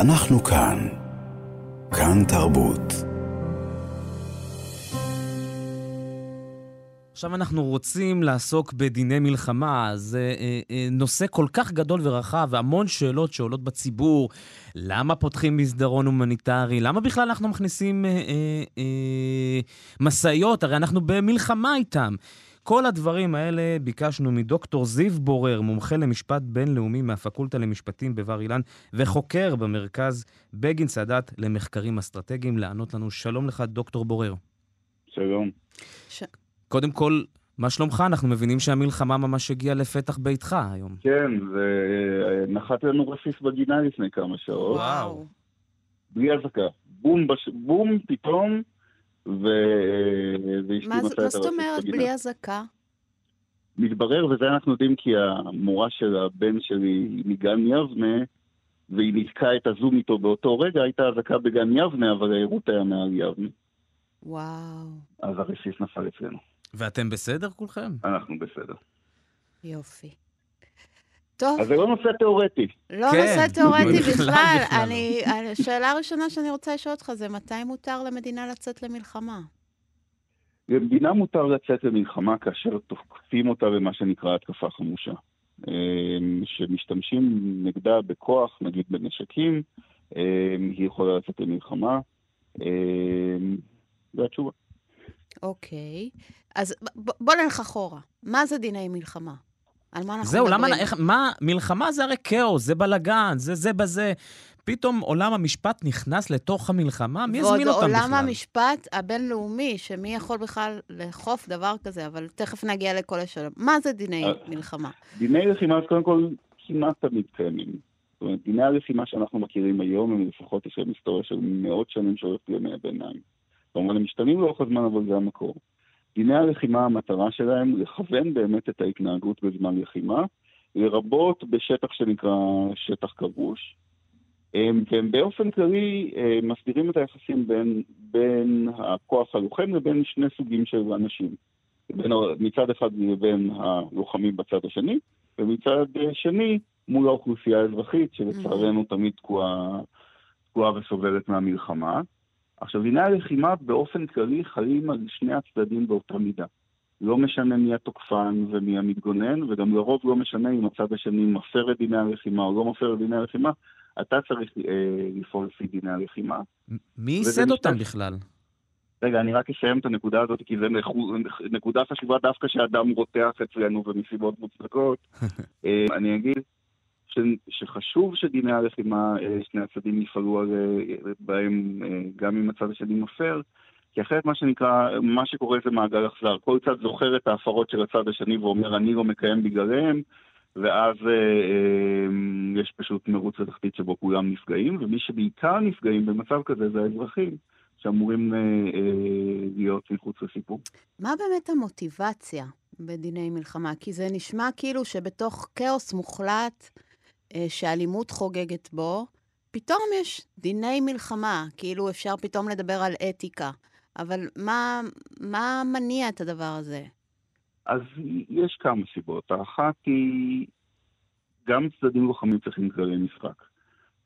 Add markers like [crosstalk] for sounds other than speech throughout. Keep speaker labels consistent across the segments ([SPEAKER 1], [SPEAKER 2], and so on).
[SPEAKER 1] אנחנו כאן. כאן תרבות.
[SPEAKER 2] עכשיו אנחנו רוצים לעסוק בדיני מלחמה. זה אה, אה, נושא כל כך גדול ורחב, והמון שאלות שעולות בציבור. למה פותחים מסדרון הומניטרי? למה בכלל אנחנו מכניסים אה, אה, אה, משאיות? הרי אנחנו במלחמה איתם. כל הדברים האלה ביקשנו מדוקטור זיו בורר, מומחה למשפט בינלאומי מהפקולטה למשפטים בבר אילן, וחוקר במרכז בגין סאדאת למחקרים אסטרטגיים, לענות לנו. שלום לך, דוקטור בורר.
[SPEAKER 3] שלום.
[SPEAKER 2] ש... קודם כל, מה שלומך? אנחנו מבינים שהמלחמה ממש הגיעה לפתח ביתך היום.
[SPEAKER 3] כן, ונחת לנו רסיס בגינה לפני כמה שעות.
[SPEAKER 2] וואו.
[SPEAKER 3] בלי אזעקה. בום, בש... בום, פתאום. ואשתי
[SPEAKER 4] מה,
[SPEAKER 3] מצאה את
[SPEAKER 4] מה
[SPEAKER 3] הרסיס
[SPEAKER 4] זאת אומרת
[SPEAKER 3] בגינה.
[SPEAKER 4] בלי אזעקה?
[SPEAKER 3] מתברר, וזה אנחנו יודעים כי המורה של הבן שלי מגן יבנה, והיא ניתקה את הזום איתו באותו רגע, הייתה אזעקה בגן יבנה, אבל העירות היה מעל יבנה.
[SPEAKER 4] וואו,
[SPEAKER 3] אז הרסיס נפל אצלנו.
[SPEAKER 2] ואתם בסדר כולכם?
[SPEAKER 3] אנחנו בסדר.
[SPEAKER 4] יופי. טוב,
[SPEAKER 3] אז זה לא נושא תיאורטי.
[SPEAKER 4] לא
[SPEAKER 2] כן,
[SPEAKER 4] נושא תיאורטי [laughs]
[SPEAKER 2] בכלל, לא.
[SPEAKER 4] אני, השאלה הראשונה שאני רוצה לשאול אותך זה מתי מותר למדינה לצאת למלחמה?
[SPEAKER 3] למדינה מותר לצאת למלחמה כאשר תוקפים אותה במה שנקרא התקפה חמושה. אה, שמשתמשים נגדה בכוח, נגיד בנשקים, אה, היא יכולה לצאת למלחמה. אה, זו התשובה.
[SPEAKER 4] אוקיי. אז ב- בוא נלך אחורה. מה זה דיני מלחמה? על מה אנחנו
[SPEAKER 2] זהו,
[SPEAKER 4] מדברים?
[SPEAKER 2] למה, איך, מה, מלחמה זה הרי כאוס, זה בלאגן, זה זה בזה. פתאום עולם המשפט נכנס לתוך המלחמה? מי הזמין אותם
[SPEAKER 4] ועוד
[SPEAKER 2] בכלל?
[SPEAKER 4] עולם המשפט הבינלאומי, שמי יכול בכלל לאכוף דבר כזה, אבל תכף נגיע לכל השאלה. מה זה דיני
[SPEAKER 3] אה.
[SPEAKER 4] מלחמה?
[SPEAKER 3] דיני לחימה, קודם כל, כמעט תמיד קיימים. זאת אומרת, דיני הלחימה שאנחנו מכירים היום, הם לפחות יש להם היסטוריה של מאות שנים שהולכת לימי הביניים. כמובן, הם משתנים לאורך הזמן, אבל זה המקור. דיני הלחימה, המטרה שלהם לכוון באמת את ההתנהגות בזמן לחימה, לרבות בשטח שנקרא שטח כבוש. הם- והם באופן כללי אה, מסדירים את היחסים בין, בין הכוח הלוחם לבין שני סוגים של אנשים. בין, מצד אחד לבין הלוחמים בצד השני, ומצד שני מול האוכלוסייה האזרחית, שלצערנו תמיד תקועה, תקועה וסובלת מהמלחמה. עכשיו, דיני הלחימה באופן כללי חלים על שני הצדדים באותה מידה. לא משנה מי התוקפן ומי המתגונן, וגם לרוב לא משנה אם הצד השני מפר את דיני הלחימה או לא מפר את דיני הלחימה, אתה צריך אה, לפעול לפי דיני הלחימה.
[SPEAKER 2] מי ייסד אותם
[SPEAKER 3] משתמש-
[SPEAKER 2] בכלל?
[SPEAKER 3] רגע, אני רק אסיים את הנקודה הזאת, כי זו נקודה חשובה דווקא שאדם רותח אצלנו במסיבות מוצדקות. [laughs] אה, אני אגיד שחשוב שדיני הלחימה, אה, שני הצדדים יפעלו על, אה, בהם אה, גם אם הצד השני מפר, כי אחרת מה שנקרא, מה שקורה זה מעגל אכזר. כל צד זוכר את ההפרות של הצד השני ואומר, אני לא מקיים בגללם, ואז אה, אה, יש פשוט מרוץ לתחתית שבו כולם נפגעים, ומי שבעיקר נפגעים במצב כזה זה האזרחים. שאמורים אה, אה, להיות מחוץ לסיפור.
[SPEAKER 4] מה באמת המוטיבציה בדיני מלחמה? כי זה נשמע כאילו שבתוך כאוס מוחלט, אה, שאלימות חוגגת בו, פתאום יש דיני מלחמה, כאילו אפשר פתאום לדבר על אתיקה. אבל מה, מה מניע את הדבר הזה?
[SPEAKER 3] אז יש כמה סיבות. האחת היא, גם צדדים לוחמים צריכים כללי משחק.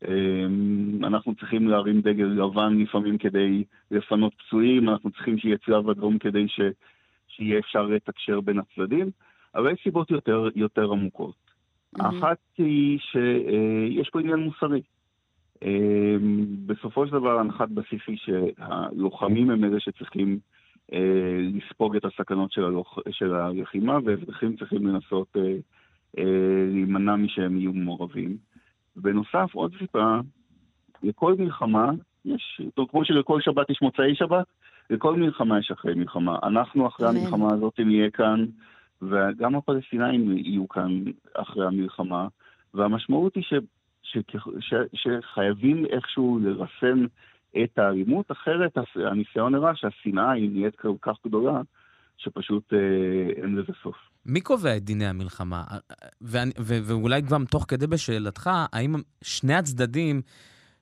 [SPEAKER 3] אמ, אנחנו צריכים להרים דגל לבן לפעמים כדי לפנות פצועים, אנחנו צריכים שיהיה צלב אדום כדי ש, שיהיה אפשר לתקשר בין הצדדים, אבל יש סיבות יותר, יותר עמוקות. האחת היא שיש פה עניין מוסרי. אמ, בסופו של דבר הנחת בסיס היא שהלוחמים הם אלה שצריכים אה, לספוג את הסכנות של, הלוח, של הלחימה, ואזרחים צריכים לנסות אה, אה, להימנע משהם יהיו מעורבים. בנוסף, עוד סיבה, לכל מלחמה יש, טוב, כמו שלכל שבת יש מוצאי שבת, לכל מלחמה יש אחרי מלחמה. אנחנו אחרי. המלחמה הזאת נהיה כאן, וגם הפלסטינאים יהיו כאן אחרי המלחמה, והמשמעות היא ש, ש, ש, שחייבים איכשהו לרסן את האלימות, אחרת הניסיון הרע שהשנאה היא נהיית כל כך גדולה, שפשוט אה, אין לזה סוף.
[SPEAKER 2] מי קובע את דיני המלחמה? ואני, ו, ואולי גם תוך כדי בשאלתך, האם שני הצדדים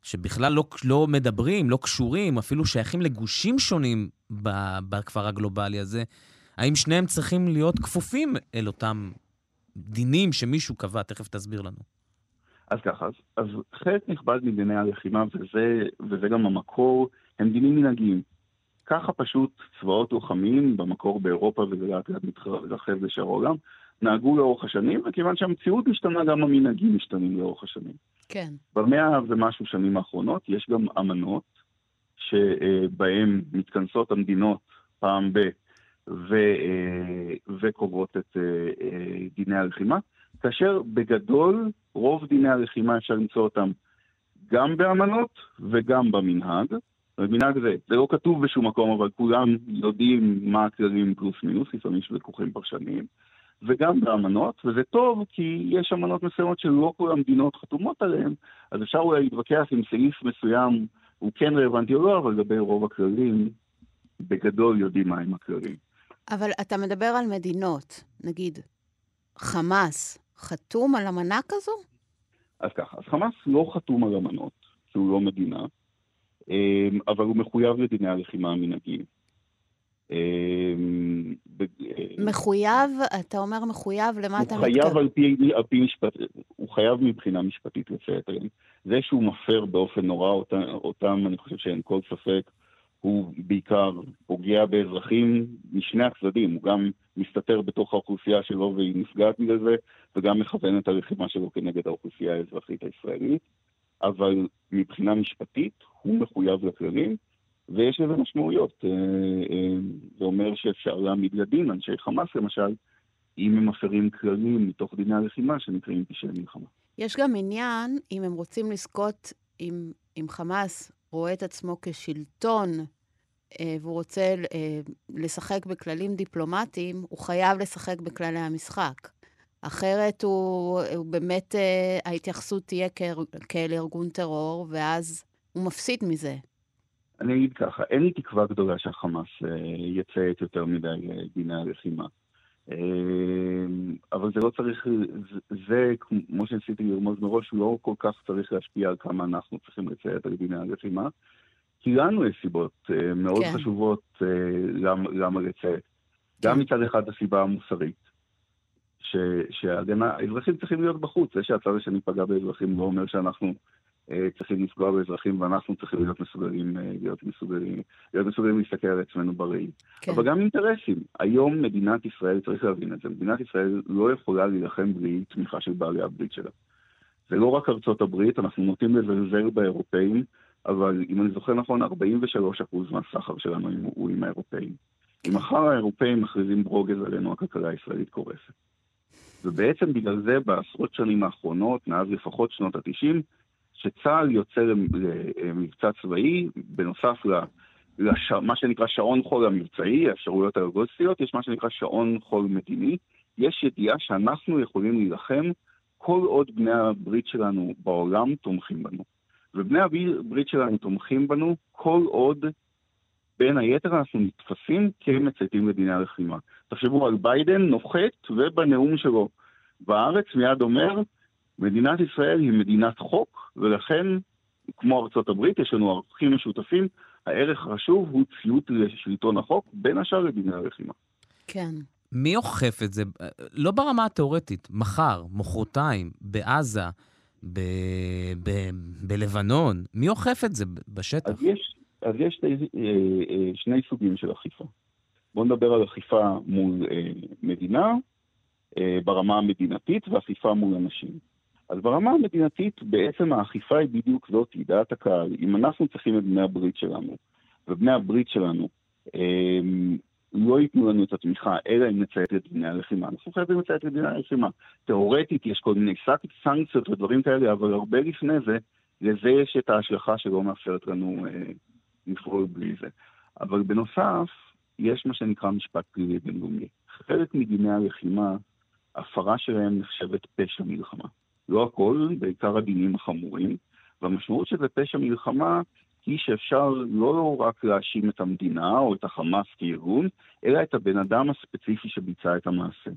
[SPEAKER 2] שבכלל לא, לא מדברים, לא קשורים, אפילו שייכים לגושים שונים בכפר הגלובלי הזה, האם שניהם צריכים להיות כפופים אל אותם דינים שמישהו קבע? תכף תסביר לנו.
[SPEAKER 3] אז ככה, אז, אז חלק נכבד מדיני הלחימה, וזה, וזה גם המקור, הם דינים מנהגיים. ככה פשוט צבאות לוחמים במקור באירופה ולאט לאט מתרחב לשאר העולם, נהגו לאורך השנים, וכיוון שהמציאות משתנה, גם המנהגים משתנים לאורך השנים.
[SPEAKER 4] כן.
[SPEAKER 3] במאה ומשהו שנים האחרונות יש גם אמנות שבהם מתכנסות המדינות פעם ב... ו, אה, וקובעות את אה, אה, דיני הלחימה, כאשר בגדול רוב דיני הלחימה אפשר למצוא אותם גם באמנות וגם במנהג. במנהג זה, זה לא כתוב בשום מקום, אבל כולם יודעים מה הכללים פלוס מינוס, לפעמים יש ויכוחים פרשניים. וגם באמנות, וזה טוב כי יש אמנות מסוימות שלא כל המדינות חתומות עליהן, אז אפשר אולי להתווכח אם סעיף מסוים הוא כן רלוונטי או לא, אבל לגבי רוב הכללים, בגדול יודעים מהם הכללים.
[SPEAKER 4] אבל אתה מדבר על מדינות, נגיד, חמאס חתום על אמנה כזו?
[SPEAKER 3] אז ככה, אז חמאס לא חתום על אמנות, כי הוא לא מדינה, אמ, אבל הוא מחויב לדיני הלחימה המנהגיים.
[SPEAKER 4] אמ, מחויב, אתה אומר מחויב, למה אתה
[SPEAKER 3] מתכוון? הוא חייב על פי, על פי משפט, הוא חייב מבחינה משפטית לציית עליהם. זה שהוא מפר באופן נורא אותם, אותם, אני חושב שאין כל ספק, הוא בעיקר פוגע באזרחים משני הצדדים, הוא גם מסתתר בתוך האוכלוסייה שלו והיא נפגעת בגלל זה, וגם מכוון את הלחימה שלו כנגד האוכלוסייה האזרחית הישראלית, אבל מבחינה משפטית הוא מחויב לכללים, ויש לזה משמעויות. אה, אה, זה אומר שאפשר להעמיד לדין אנשי חמאס למשל, אם הם מפרים כללים מתוך דיני הלחימה שנקראים פשעי מלחמה.
[SPEAKER 4] יש גם עניין, אם הם רוצים לזכות, אם, אם חמאס רואה את עצמו כשלטון, אה, והוא רוצה אה, לשחק בכללים דיפלומטיים, הוא חייב לשחק בכללי המשחק. אחרת הוא, הוא באמת, אה, ההתייחסות תהיה כאל ארגון טרור, ואז הוא מפסיד מזה.
[SPEAKER 3] אני אגיד ככה, אין לי תקווה גדולה שהחמאס יציית יותר מדי לדיני הלחימה. אה, אבל זה לא צריך, זה, זה, כמו שניסיתי לרמוז מראש, לא כל כך צריך להשפיע על כמה אנחנו צריכים לציית על דיני הלחימה. כי לנו יש סיבות אה, מאוד כן. חשובות למה, למה לציית. כן. גם מצד אחד הסיבה המוסרית, ש, שההגנה, האזרחים צריכים להיות בחוץ. זה שהצד השני פגע באזרחים לא אומר שאנחנו אה, צריכים לפגוע באזרחים ואנחנו צריכים להיות מסוגלים, אה, להיות מסוגלים, להיות מסוגלים להסתכל על עצמנו בראי. כן. אבל גם אינטרסים. היום מדינת ישראל, צריך להבין את זה, מדינת ישראל לא יכולה להילחם בלי תמיכה של בעלי הברית שלה. זה לא רק ארצות הברית, אנחנו נוטים לזלזל באירופאים, אבל אם אני זוכר נכון, 43% מהסחר שלנו הוא עם האירופאים. אם מחר האירופאים מכריזים ברוגז עלינו, הכלכלה הישראלית קורסת. ובעצם בגלל זה בעשרות שנים האחרונות, מאז לפחות שנות ה-90, שצה"ל יוצא למבצע צבאי, בנוסף למה שנקרא שעון חול המבצעי, האפשרויות הארגוסטיות, יש מה שנקרא שעון חול מדיני. יש ידיעה שאנחנו יכולים להילחם כל עוד בני הברית שלנו בעולם תומכים בנו. ובני הברית שלנו תומכים בנו כל עוד בין היתר אנחנו נתפסים כמצייתים לדיני הלחימה. תחשבו על ביידן נוחת ובנאום שלו בארץ מיד אומר, מדינת ישראל היא מדינת חוק, ולכן, כמו ארצות הברית, יש לנו ערכים משותפים. הערך החשוב הוא ציות לשלטון החוק, בין השאר לדיני הלחימה.
[SPEAKER 4] כן.
[SPEAKER 2] מי אוכף את זה? לא ברמה התיאורטית, מחר, מחרתיים, בעזה, ב- ב- בלבנון, מי אוכף את זה בשטח?
[SPEAKER 3] אז יש, אז יש שני, אה, אה, שני סוגים של אכיפה. בואו נדבר על אכיפה מול אה, מדינה, ברמה המדינתית, ואכיפה מול אנשים. אז ברמה המדינתית בעצם האכיפה היא בדיוק זאת, היא דעת הקהל. אם אנחנו צריכים את בני הברית שלנו, ובני הברית שלנו הם, לא ייתנו לנו את התמיכה, אלא אם נציית את דיני הלחימה, אנחנו חייבים לציית את דיני הלחימה. תאורטית יש כל מיני סנקציות ודברים כאלה, אבל הרבה לפני זה, לזה יש את ההשלכה שלא מאפשרת לנו אה, לפעול בלי זה. אבל בנוסף, יש מה שנקרא משפט פלילי בינלאומי. חלק מדיני הלחימה, הפרה שלהם נחשבת פשע מלחמה. לא הכל, בעיקר הדינים החמורים. והמשמעות של זה פשע מלחמה היא שאפשר לא רק להאשים את המדינה או את החמאס כארגון, אלא את הבן אדם הספציפי שביצע את המעשה.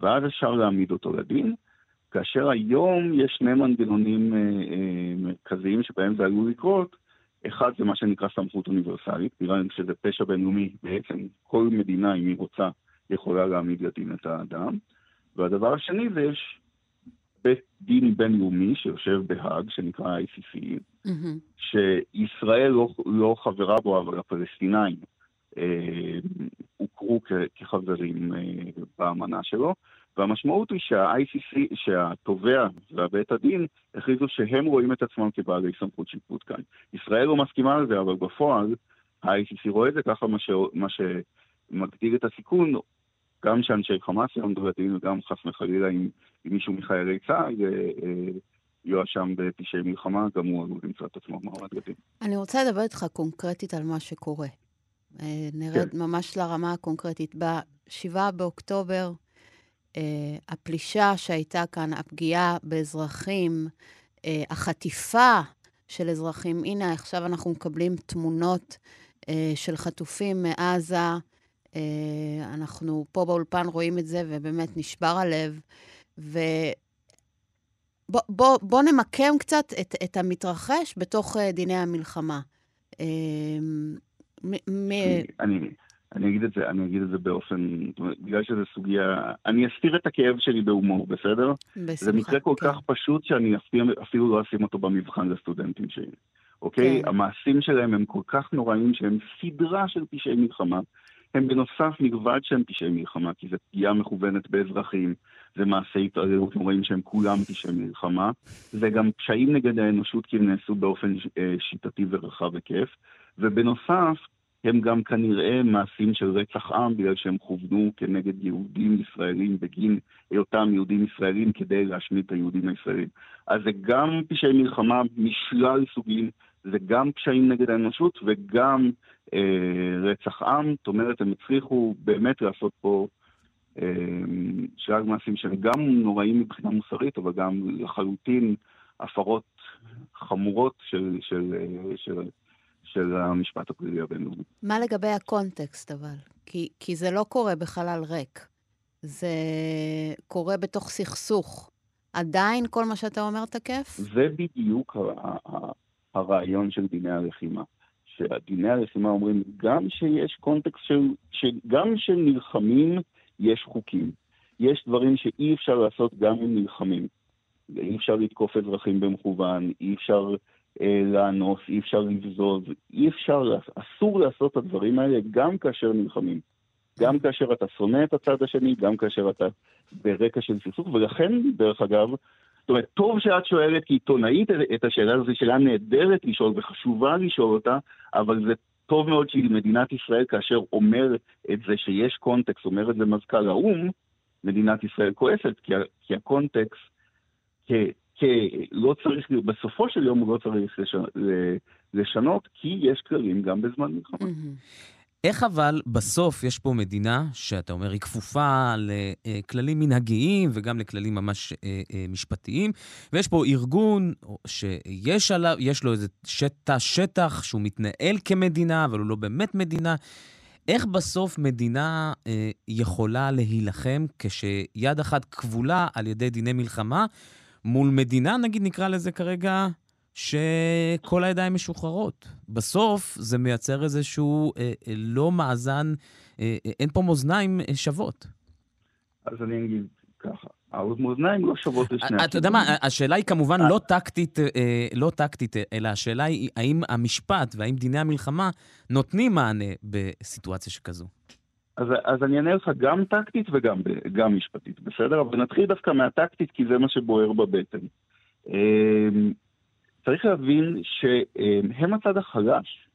[SPEAKER 3] ואז אפשר להעמיד אותו לדין, כאשר היום יש שני מנגנונים אה, אה, מרכזיים שבהם זה עלול לקרות. אחד זה מה שנקרא סמכות אוניברסלית, בגלל שזה פשע בינלאומי, בעצם כל מדינה, אם היא רוצה, יכולה להעמיד לדין את האדם. והדבר השני זה יש בית דין בינלאומי שיושב בהאג, שנקרא ICC, mm-hmm. שישראל לא, לא חברה בו, אבל הפלסטינאים אה, הוכרו כחברים אה, באמנה שלו, והמשמעות היא שה-ICC, שהתובע והבית הדין הכריזו שהם רואים את עצמם כבעלי סמכות שיפוט כאן. ישראל לא מסכימה על זה, אבל בפועל ה-ICC רואה את זה ככה, מה, ש... מה שמגדיל את הסיכון, גם שאנשי חמאס יעמדו לדין וגם חס וחלילה אם, אם מישהו מחיילי צה"ל אה, אה, יואשם בפשעי מלחמה, גם הוא עלול למצוא את עצמו במעמד לדין.
[SPEAKER 4] אני רוצה לדבר איתך קונקרטית על מה שקורה. אה, נרד כן. ממש לרמה הקונקרטית. ב-7 באוקטובר, הפלישה שהייתה כאן, הפגיעה באזרחים, החטיפה של אזרחים, הנה, עכשיו אנחנו מקבלים תמונות של חטופים מעזה. אה, אנחנו פה באולפן רואים את זה, ובאמת נשבר הלב. ובוא בוא, בוא נמקם קצת את, את המתרחש בתוך uh, דיני המלחמה. Uh,
[SPEAKER 3] מ, מ... אני, אני אגיד את זה, אני אגיד את זה באופן, בגלל שזו סוגיה, אני אסתיר את הכאב שלי בהומור, בסדר? בשמחה, זה מקרה כל כן. כך פשוט שאני אפילו, אפילו לא אשים אותו במבחן לסטודנטים שלי, אוקיי? כן. המעשים שלהם הם כל כך נוראים שהם סדרה של פשעי מלחמה. הם בנוסף מלבד שהם פשעי מלחמה, כי זו פגיעה מכוונת באזרחים, זה מעשי התעללות רואים שהם כולם פשעי מלחמה, זה גם פשעים נגד האנושות כי הם נעשו באופן אה, שיטתי ורחב היקף, ובנוסף, הם גם כנראה מעשים של רצח עם, בגלל שהם כוונו כנגד יהודים ישראלים בגין היותם יהודים ישראלים כדי להשמיד את היהודים הישראלים. אז זה גם פשעי מלחמה משלל סוגים, זה גם פשעים נגד האנושות וגם אה, רצח עם, זאת אומרת, הם הצליחו באמת לעשות פה אה, שלל מעשים שהם גם נוראים מבחינה מוסרית, אבל גם לחלוטין הפרות חמורות של, של, של, של, של המשפט הפלילי הבינלאומי.
[SPEAKER 4] מה לגבי הקונטקסט אבל? כי, כי זה לא קורה בחלל ריק. זה קורה בתוך סכסוך. עדיין כל מה שאתה אומר תקף?
[SPEAKER 3] זה בדיוק הרעיון של דיני הלחימה. שדיני הלחימה אומרים גם שיש קונטקסט של, שגם כשנלחמים יש חוקים. יש דברים שאי אפשר לעשות גם אם נלחמים. אי אפשר לתקוף אזרחים במכוון, אי אפשר אה, לאנוס, אי אפשר לבזוז, אי אפשר, אסור לעשות את הדברים האלה גם כאשר נלחמים. גם כאשר אתה שונא את הצד השני, גם כאשר אתה ברקע של סכסוך, ולכן, דרך אגב, זאת אומרת, טוב שאת שואלת כעיתונאית את השאלה הזו, שאלה נהדרת לשאול וחשובה לשאול אותה, אבל זה טוב מאוד שמדינת ישראל, כאשר אומר את זה שיש קונטקסט, אומר את זה מזכ"ל האו"ם, מדינת ישראל כועסת, כי, כי הקונטקסט, כ, כ, לא צריך, בסופו של יום הוא לא צריך לשנות, כי יש כללים גם בזמן מלחמה. Mm-hmm.
[SPEAKER 2] איך אבל בסוף יש פה מדינה, שאתה אומר, היא כפופה לכללים מנהגיים וגם לכללים ממש אה, אה, משפטיים, ויש פה ארגון שיש עליו, יש לו איזה שטח, שטח שהוא מתנהל כמדינה, אבל הוא לא באמת מדינה. איך בסוף מדינה אה, יכולה להילחם כשיד אחת כבולה על ידי דיני מלחמה מול מדינה, נגיד נקרא לזה כרגע, שכל הידיים משוחררות. בסוף זה מייצר איזשהו אה, אה, לא מאזן, אה, אה, אין פה מאזניים אה, שוות.
[SPEAKER 3] אז אני אגיד ככה, המאזניים לא שוות לשני
[SPEAKER 2] הכיוונים. אתה יודע מה, השאלה היא כמובן לא טקטית, אה, לא טקטית, אלא השאלה היא האם המשפט והאם דיני המלחמה נותנים מענה בסיטואציה שכזו.
[SPEAKER 3] אז, אז אני אענה לך גם טקטית וגם משפטית, בסדר? אבל נתחיל דווקא מהטקטית, כי זה מה שבוער בבטן. צריך להבין שהם הצד החלש.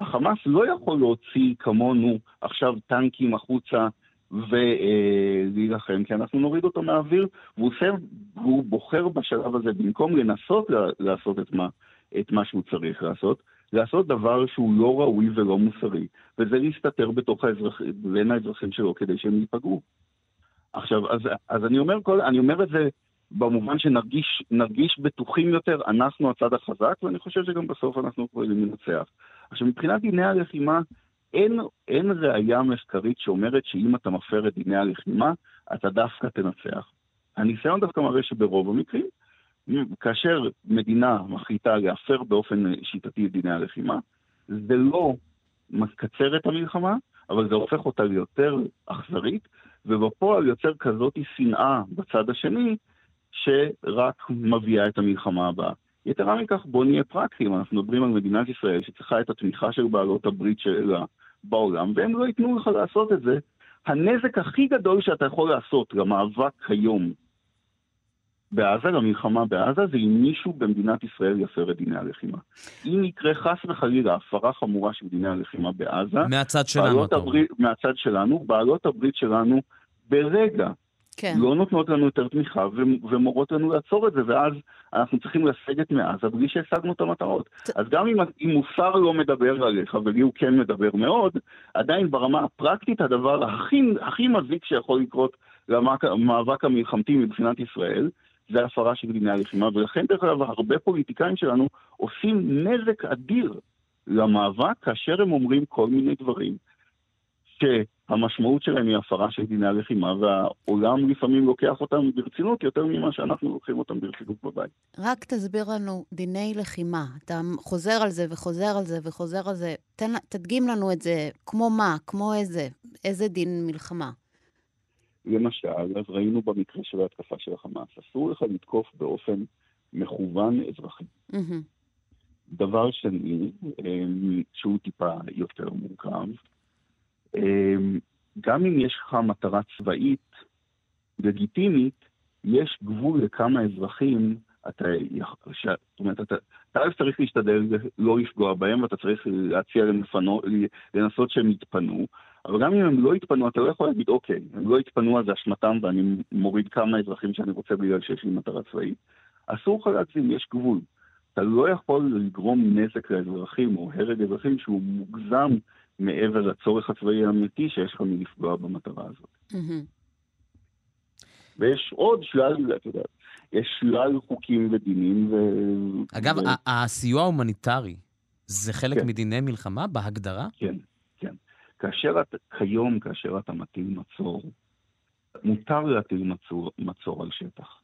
[SPEAKER 3] החמאס לא יכול להוציא כמונו עכשיו טנקים החוצה ולהילחם, כי אנחנו נוריד אותו מהאוויר, והוא, עושה, והוא בוחר בשלב הזה, במקום לנסות לעשות את מה, את מה שהוא צריך לעשות, לעשות דבר שהוא לא ראוי ולא מוסרי, וזה להסתתר בתוך האזרח, בין האזרחים שלו כדי שהם ייפגעו. עכשיו, אז, אז אני, אומר כל, אני אומר את זה במובן שנרגיש בטוחים יותר, אנחנו הצד החזק, ואני חושב שגם בסוף אנחנו יכולים לנצח. עכשיו, מבחינת דיני הלחימה, אין, אין ראייה מחקרית שאומרת שאם אתה מפר את דיני הלחימה, אתה דווקא תנצח. הניסיון דווקא מראה שברוב המקרים, כאשר מדינה מחליטה להפר באופן שיטתי את דיני הלחימה, זה לא מקצר את המלחמה, אבל זה הופך אותה ליותר אכזרית, ובפועל יוצר כזאת שנאה בצד השני, שרק מביאה את המלחמה הבאה. יתרה מכך, בואו נהיה פרקטיים, אנחנו מדברים על מדינת ישראל שצריכה את התמיכה של בעלות הברית שלה בעולם, והם לא ייתנו לך לעשות את זה. הנזק הכי גדול שאתה יכול לעשות למאבק היום בעזה, למלחמה בעזה, זה אם מישהו במדינת ישראל יפר את דיני הלחימה. אם יקרה חס וחלילה הפרה חמורה של דיני הלחימה בעזה,
[SPEAKER 2] מהצד שלנו, אומר.
[SPEAKER 3] מהצד שלנו, בעלות הברית שלנו ברגע כן. לא נותנות לנו יותר תמיכה ומורות לנו לעצור את זה, ואז אנחנו צריכים לסגת מעזה בלי שהשגנו את המטרות. ת... אז גם אם, אם מוסר לא מדבר עליך, ולי הוא כן מדבר מאוד, עדיין ברמה הפרקטית הדבר הכי, הכי מזיק שיכול לקרות למאבק המלחמתי מבחינת ישראל, זה הפרה של דיני הלחימה, ולכן דרך אגב הרבה פוליטיקאים שלנו עושים נזק אדיר למאבק כאשר הם אומרים כל מיני דברים שהמשמעות שלהם היא הפרה של דיני הלחימה, והעולם לפעמים לוקח אותם ברצינות יותר ממה שאנחנו לוקחים אותם ברצינות בבית.
[SPEAKER 4] רק תסביר לנו דיני לחימה. אתה חוזר על זה וחוזר על זה וחוזר על זה. תן, תדגים לנו את זה כמו מה, כמו איזה, איזה דין מלחמה.
[SPEAKER 3] למשל, אז ראינו במקרה של ההתקפה של החמאס, אסור לך לתקוף באופן מכוון אזרחי. Mm-hmm. דבר שני, אמ, שהוא טיפה יותר מורכב, גם אם יש לך מטרה צבאית לגיטימית, יש גבול לכמה אזרחים אתה, ש... זאת אומרת, אתה, אתה צריך להשתדל לא לפגוע בהם, ואתה צריך להציע להם לפנו, לנסות שהם יתפנו, אבל גם אם הם לא יתפנו, אתה לא יכול להגיד, אוקיי, הם לא יתפנו, אז זה אשמתם, ואני מוריד כמה אזרחים שאני רוצה בגלל שיש לי מטרה צבאית. אסור לך להגזים, יש גבול. אתה לא יכול לגרום נזק לאזרחים או הרג אזרחים שהוא מוגזם מעבר לצורך הצבאי האמיתי שיש לך מלפגוע במטרה הזאת. ויש עוד שלל, אתה יודע, יש שלל חוקים ודינים ו...
[SPEAKER 2] אגב, ו... הסיוע ההומניטרי, זה חלק כן. מדיני מלחמה בהגדרה?
[SPEAKER 3] כן, כן. כאשר אתה, כיום, כאשר אתה מטיל מצור, מותר להטיל מצור, מצור על שטח.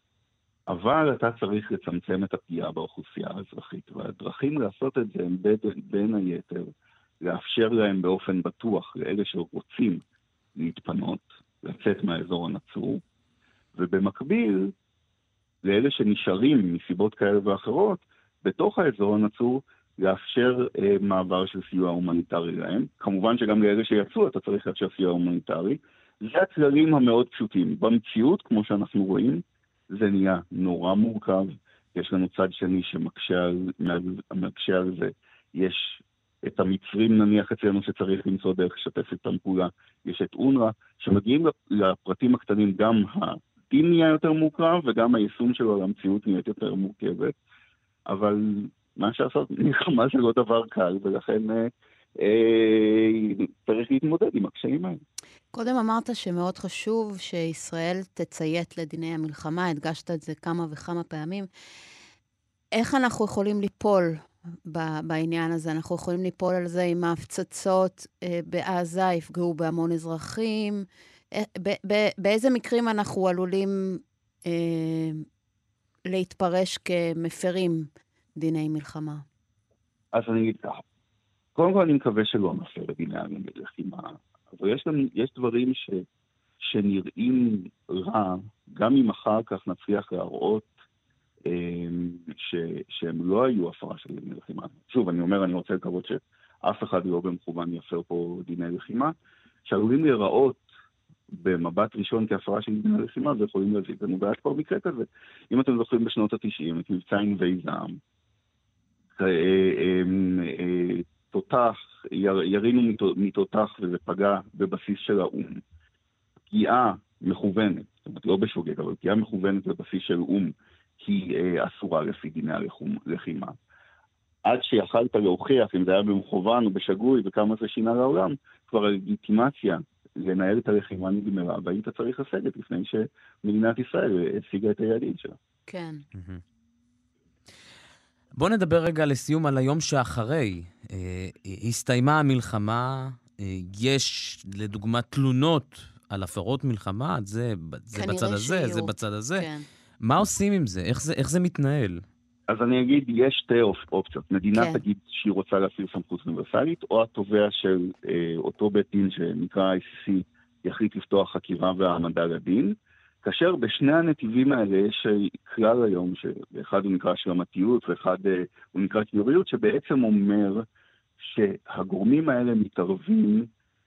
[SPEAKER 3] אבל אתה צריך לצמצם את הפגיעה באוכלוסייה האזרחית, והדרכים לעשות את זה הם בין, בין היתר לאפשר להם באופן בטוח, לאלה שרוצים להתפנות, לצאת מהאזור הנצור, ובמקביל, לאלה שנשארים מסיבות כאלה ואחרות, בתוך האזור הנצור, לאפשר אה, מעבר של סיוע הומניטרי להם. כמובן שגם לאלה שיצאו אתה צריך לאפשר סיוע הומניטרי. זה הכללים המאוד פשוטים. במציאות, כמו שאנחנו רואים, זה נהיה נורא מורכב. יש לנו צד שני שמקשה על, על זה. יש את המצרים נניח אצלנו שצריך למצוא דרך לשתף איתם פעולה. יש את אונר"א, שמגיעים לפרטים הקטנים גם הדין נהיה יותר מורכב וגם היישום שלו למציאות נהיית יותר מורכבת. אבל מה שעשות, [laughs] מלחמה זה לא דבר קל, ולכן אה, אה, צריך להתמודד עם הקשיים האלה.
[SPEAKER 4] קודם אמרת שמאוד חשוב שישראל תציית לדיני המלחמה, הדגשת את זה כמה וכמה פעמים. איך אנחנו יכולים ליפול בעניין הזה? אנחנו יכולים ליפול על זה אם ההפצצות אה, בעזה יפגעו בהמון אזרחים? אה, באיזה מקרים אנחנו עלולים אה, להתפרש כמפרים דיני מלחמה?
[SPEAKER 3] אז אני אגיד ככה. קודם כל אני מקווה שלא נפר את דיני המלחמה, אבל יש, לנו, יש דברים ש, שנראים רע, גם אם אחר כך נצליח להראות ש, שהם לא היו הפרה של דיני לחימה. שוב, אני אומר, אני רוצה לקוות שאף אחד לא במכוון יפר פה דיני לחימה, שעלולים להיראות במבט ראשון כהפרה של דיני לחימה, ויכולים להזיק לנו, והיה כבר מקרה כזה. אם אתם זוכרים בשנות ה-90, את מבצע ענבי זעם, אה, אמ, אה, תותח, ירינו מתותח וזה פגע בבסיס של האו"ם. פגיעה מכוונת, זאת אומרת לא בשוגג, אבל פגיעה מכוונת בבסיס של או"ם היא אה, אסורה לפי דיני הלחימה. עד שיכלת להוכיח אם זה היה במכוון או בשגוי וכמה זה שינה לעולם, כבר הלגיטימציה לנהל את הלחימה נגמרה, והיית צריך לסגת לפני שמדינת ישראל השיגה את היעדים שלה.
[SPEAKER 4] כן.
[SPEAKER 2] בואו נדבר רגע לסיום על היום שאחרי. אה, הסתיימה המלחמה, אה, יש לדוגמה תלונות על הפרות מלחמה, זה, זה בצד הזה, שיהיו. זה בצד הזה. כן. מה עושים עם זה? איך זה, איך זה מתנהל?
[SPEAKER 3] אז אני אגיד, יש שתי אופציות. מדינה כן. תגיד שהיא רוצה להפעיל סמכות אוניברסלית, או התובע של אה, אותו בית דין שנקרא ICC יחליט לפתוח חקירה והעמדה לדין. כאשר בשני הנתיבים האלה יש כלל היום, שאחד הוא נקרא שלמתיות ואחד הוא נקרא קיוריות, שבעצם אומר שהגורמים האלה מתערבים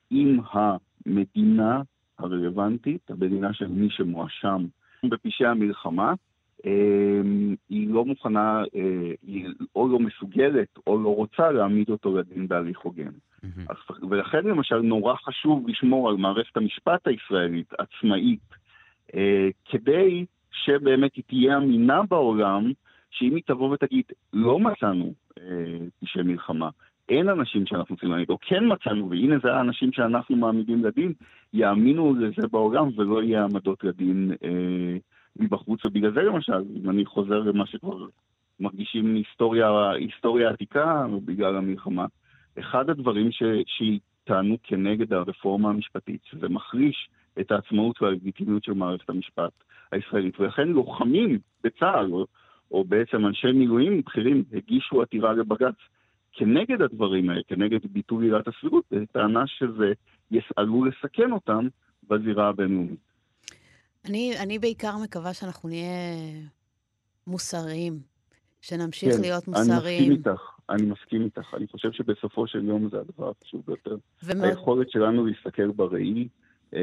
[SPEAKER 3] עם המדינה הרלוונטית, המדינה של מי שמואשם בפשעי המלחמה, אמ, היא לא מוכנה, אה, היא או לא מסוגלת או לא רוצה להעמיד אותו לדין בהליך הוגן. Mm-hmm. ולכן למשל נורא חשוב לשמור על מערכת המשפט הישראלית עצמאית, אה, כדי שבאמת היא תהיה אמינה בעולם, שאם היא תבוא ותגיד, לא מצאנו אה, פשעי מלחמה, אין אנשים שאנחנו צריכים להעמיד, או כן מצאנו, והנה זה האנשים שאנחנו מעמידים לדין, יאמינו לזה בעולם ולא יהיה העמדות לדין אה, מבחוץ, ובגלל זה למשל, אם אני חוזר למה שכבר מרגישים היסטוריה, היסטוריה עתיקה בגלל המלחמה, אחד הדברים שטענו כנגד הרפורמה המשפטית, שזה מחליש את העצמאות והלגיטימיות של מערכת המשפט הישראלית, ולכן לוחמים בצה"ל, או, או בעצם אנשי מילואים בכירים, הגישו עתירה לבג"ץ כנגד הדברים האלה, כנגד ביטול עילת הסבירות, בטענה שזה עלול לסכן אותם בזירה הבינלאומית.
[SPEAKER 4] אני, אני בעיקר מקווה שאנחנו נהיה מוסריים, שנמשיך כן, להיות מוסריים.
[SPEAKER 3] אני מסכים איתך, אני מסכים איתך. אני חושב שבסופו של יום זה הדבר החשוב ביותר. ומה... היכולת שלנו להסתכל בראי אה,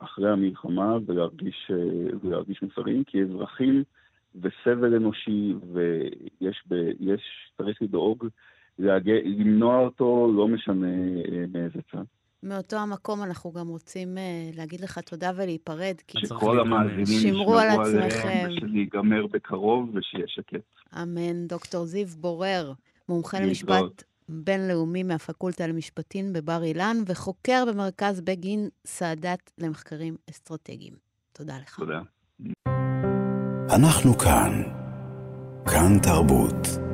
[SPEAKER 3] אחרי המלחמה ולהרגיש, אה, ולהרגיש מוסריים, כי אזרחים וסבל אנושי, ויש, ב, יש, צריך לדאוג למנוע אותו, לא משנה אה, מאיזה צד.
[SPEAKER 4] מאותו המקום אנחנו גם רוצים uh, להגיד לך תודה ולהיפרד,
[SPEAKER 3] כי שכל המאזינים
[SPEAKER 4] שמרו על עצמכם.
[SPEAKER 3] ושזה ייגמר בקרוב ושיהיה שקט.
[SPEAKER 4] אמן. דוקטור זיו בורר, מומחה למשפט בינלאומי מהפקולטה למשפטים בבר אילן, וחוקר במרכז בגין סאדאת למחקרים אסטרטגיים. תודה לך.
[SPEAKER 3] תודה.
[SPEAKER 1] אנחנו כאן. כאן תרבות.